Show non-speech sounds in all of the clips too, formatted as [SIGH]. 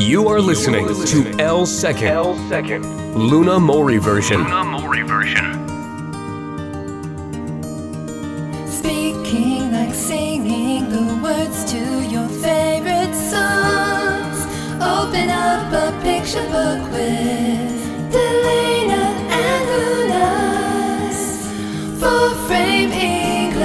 You are listening to L Second, L second. Luna Mori version. Luna Mori version. Speaking like singing the words to your favorite songs. Open up a picture book with Delana and Luna's full frame English.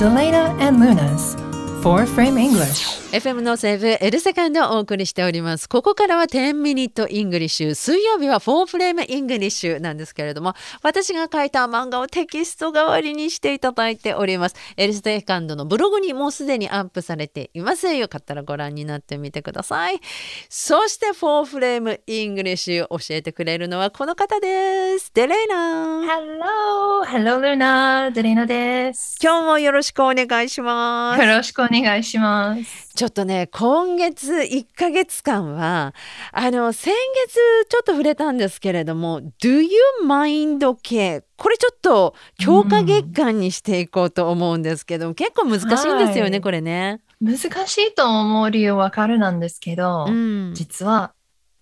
Delana and Luna's four frame English. FM のセーブ L セカンドをお送りしております。ここからは10 minute English。水曜日は4 frame English なんですけれども、私が書いた漫画をテキスト代わりにしていただいております。L セカンドのブログにもうすでにアップされています。よかったらご覧になってみてください。そして4 frame English を教えてくれるのはこの方です。デレイナ Hello! Hello, Luna! デレーナです。今日もよろしくお願いします。よろしくお願いします。ちょっとね今月1ヶ月間はあの先月ちょっと触れたんですけれども「Do you mind 系」これちょっと強化月間にしていこうと思うんですけど、結構難しいんですよね、はい。これね。難しいと思う理由わかるなんですけど、うん、実は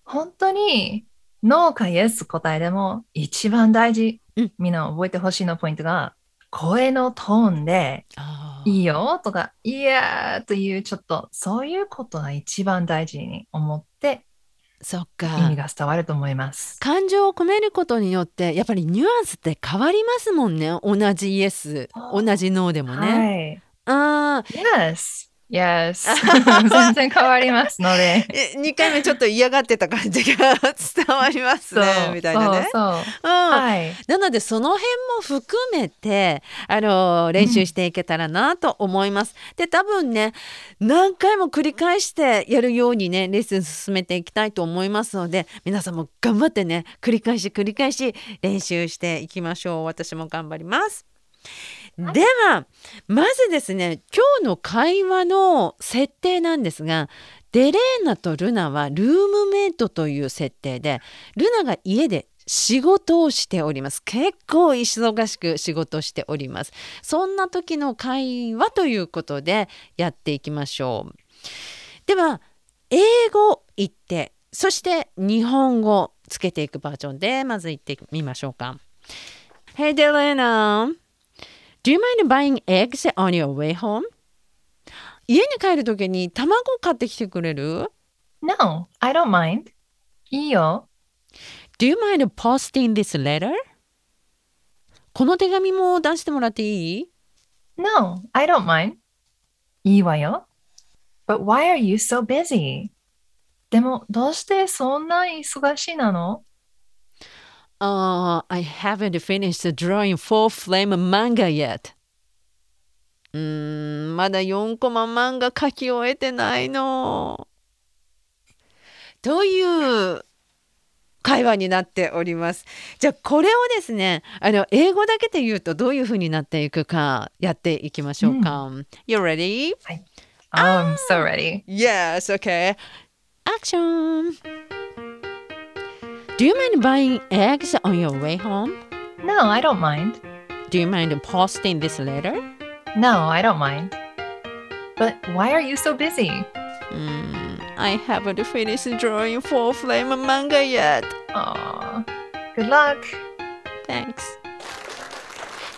本当にノーかイエス答えでも一番大事、うん。みんな覚えてほしいのポイントが声のトーンでいいよとかいやーというちょっとそういうことが一番大事に思ってそっ意か味が伝わると思います。感情を込めることによってやっぱりニュアンスって変わりますもんね同じイエス同じノーでもね。はい。Yes! Yes! [LAUGHS] [LAUGHS] 全然変わりますので。[LAUGHS] え2回目ちょっと嫌がってた感じが伝わりますねみたいなね。そうそう。うんはい。なのでその辺も含めてあの練習していけたらなと思います。で多分ね何回も繰り返してやるようにねレッスン進めていきたいと思いますので皆さんも頑張ってね繰り返し繰り返し練習していきましょう。私も頑張ります。ではまずですね今日の会話の設定なんですがデレーナとルナはルームメイトという設定でルナが家で仕事をしております。結構忙しく仕事しております。そんな時の会話ということでやっていきましょう。では英語言ってそして日本語つけていくバージョンでまず言ってみましょうか。Hey Delena Do you mind buying eggs on your way home? 家に帰る時に卵買ってきてくれる No, I don't mind. いいよ。Do you mind posting this letter? この手紙も出してもらっていい No, I don't mind. いいわよ。But why are you so busy? でも、どうしてそんな忙しいなの Uh, I haven't finished drawing four flame manga yet. うーん、まだ4コマ漫画描き終えてないの。という会話になっております。じゃあこれをですね、あの英語だけで言うとどういう風になっていくかやっていきましょうか。You ready? Oh, I'm so ready. Yes, okay. Action! Do you mind buying eggs on your way home? No, I don't mind. Do you mind posting this letter? No, I don't mind. But why are you so busy? Mm, I haven't finished drawing four flame manga yet. Aw, good luck. Thanks.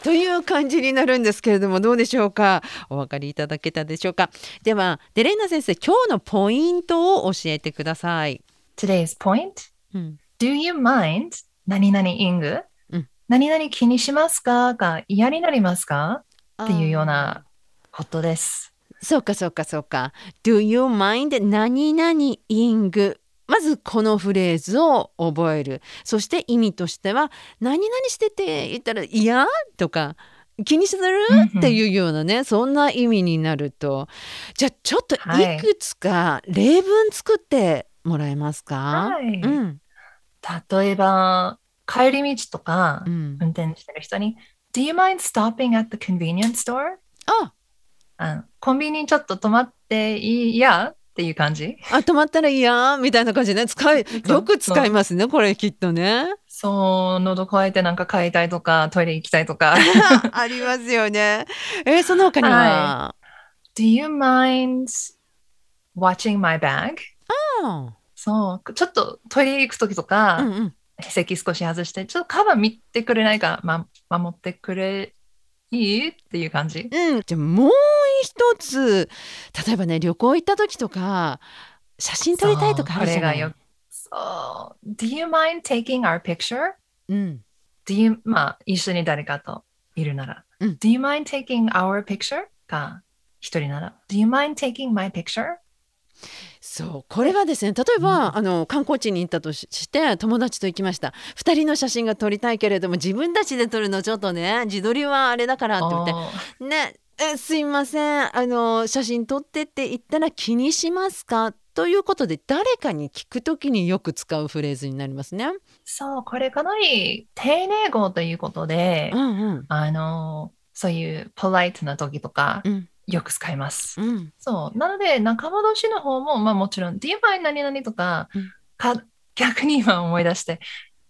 という感じになるんですけれどもどうでしょうかお分かりいただけたでしょうかではデレーナ先生今日のポイントを教えてください。 Today's point うん、 Do you mind? 何々イング、うん。何々気にしますか？が嫌になりますか？っていうようあなことです。ーそうかそうかそうか。Do you mind? 何々イングまずこのフレーズを覚える。そして意味としては「何々してて」言ったら「いや?」とか「気にする？うんうん。っていうようなねそんな意味になると。じゃあちょっとはい。いくつか例文作ってもらえますか、はい。うん例えば、帰り道とかうん、運転してる人に、Do you mind stopping at the convenience store? ああコンビニちょっと止まっていいやっていう感じあ止まったらいいやみたいな感じでね使い [LAUGHS] よく使いますねこれきっとね。そう、喉乾いてなんか買いたいとか、トイレ行きたいとか。[LAUGHS] ありますよね。えーその他には、Do you mind watching my bag? あそう、ちょっとトイレ行くときとあか、うんうん席少し外して、ちょっとカバン見てくれないか、ま、守ってくれいい？っていう感じ。うん、じゃあもう一つ例えばね旅行行った時とか写真撮りたいとかあるじゃない？そうこれがよそう。Do you mind taking our picture? うん、Do you, まあ、一緒に誰かといるなら。うん Do you mind taking our picture? か、一人なら。Do you mind taking my picture? そうこれはですね例えば、あの観光地に行ったとしして友達と行きました。2人の写真が撮りたいけれども自分たちで撮るのちょっとね自撮りはあれだからって言ってねえすいませんあの写真撮ってって言ったら気にしますか？ということで誰かに聞くときによく使うフレーズになりますね。そう、これかなり丁寧語ということで、うんうん。あの、そういうポライトな時とか、うんよく使います。うんそう。なので、仲間同士の方も、まあもちろん、Do you mind 何々とか、うんか逆に今思い出して、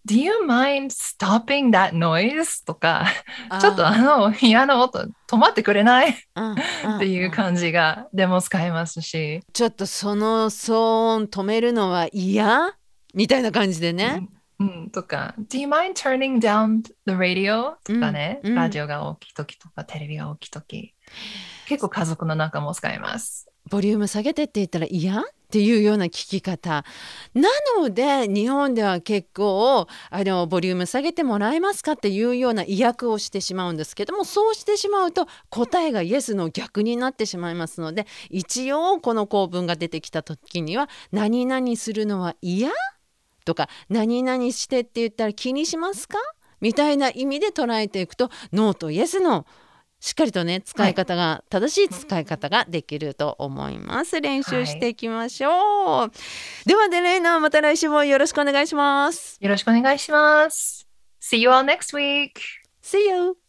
Do you mind stopping that noise? とか、ちょっとあの嫌な音止まってくれない？っっていう感じが、でも使えますし、ちょっとその騒音止めるのは嫌？みたいな感じでね。うん、とか、Do you mind turning down the radio? とかね、うんうんラジオが大きい時とか、テレビが大きい時、結構家族の中も使います。ボリューム下げてって言ったら嫌っていうような聞き方なので日本では結構あのボリューム下げてもらえますかっていうような意訳をしてしまうんですけどもそうしてしまうと答えがイエスの逆になってしまいますので一応この構文が出てきた時には「何々するのは嫌?」とか「何々して」って言ったら気にしますかみたいな意味で捉えていくとノーとイエスのしっかりとね使い方が、正しい使い方ができると思います練習していきましょう、ではデレイナまた来週もよろしくお願いしますよろしくお願いします。See you all next week! See you!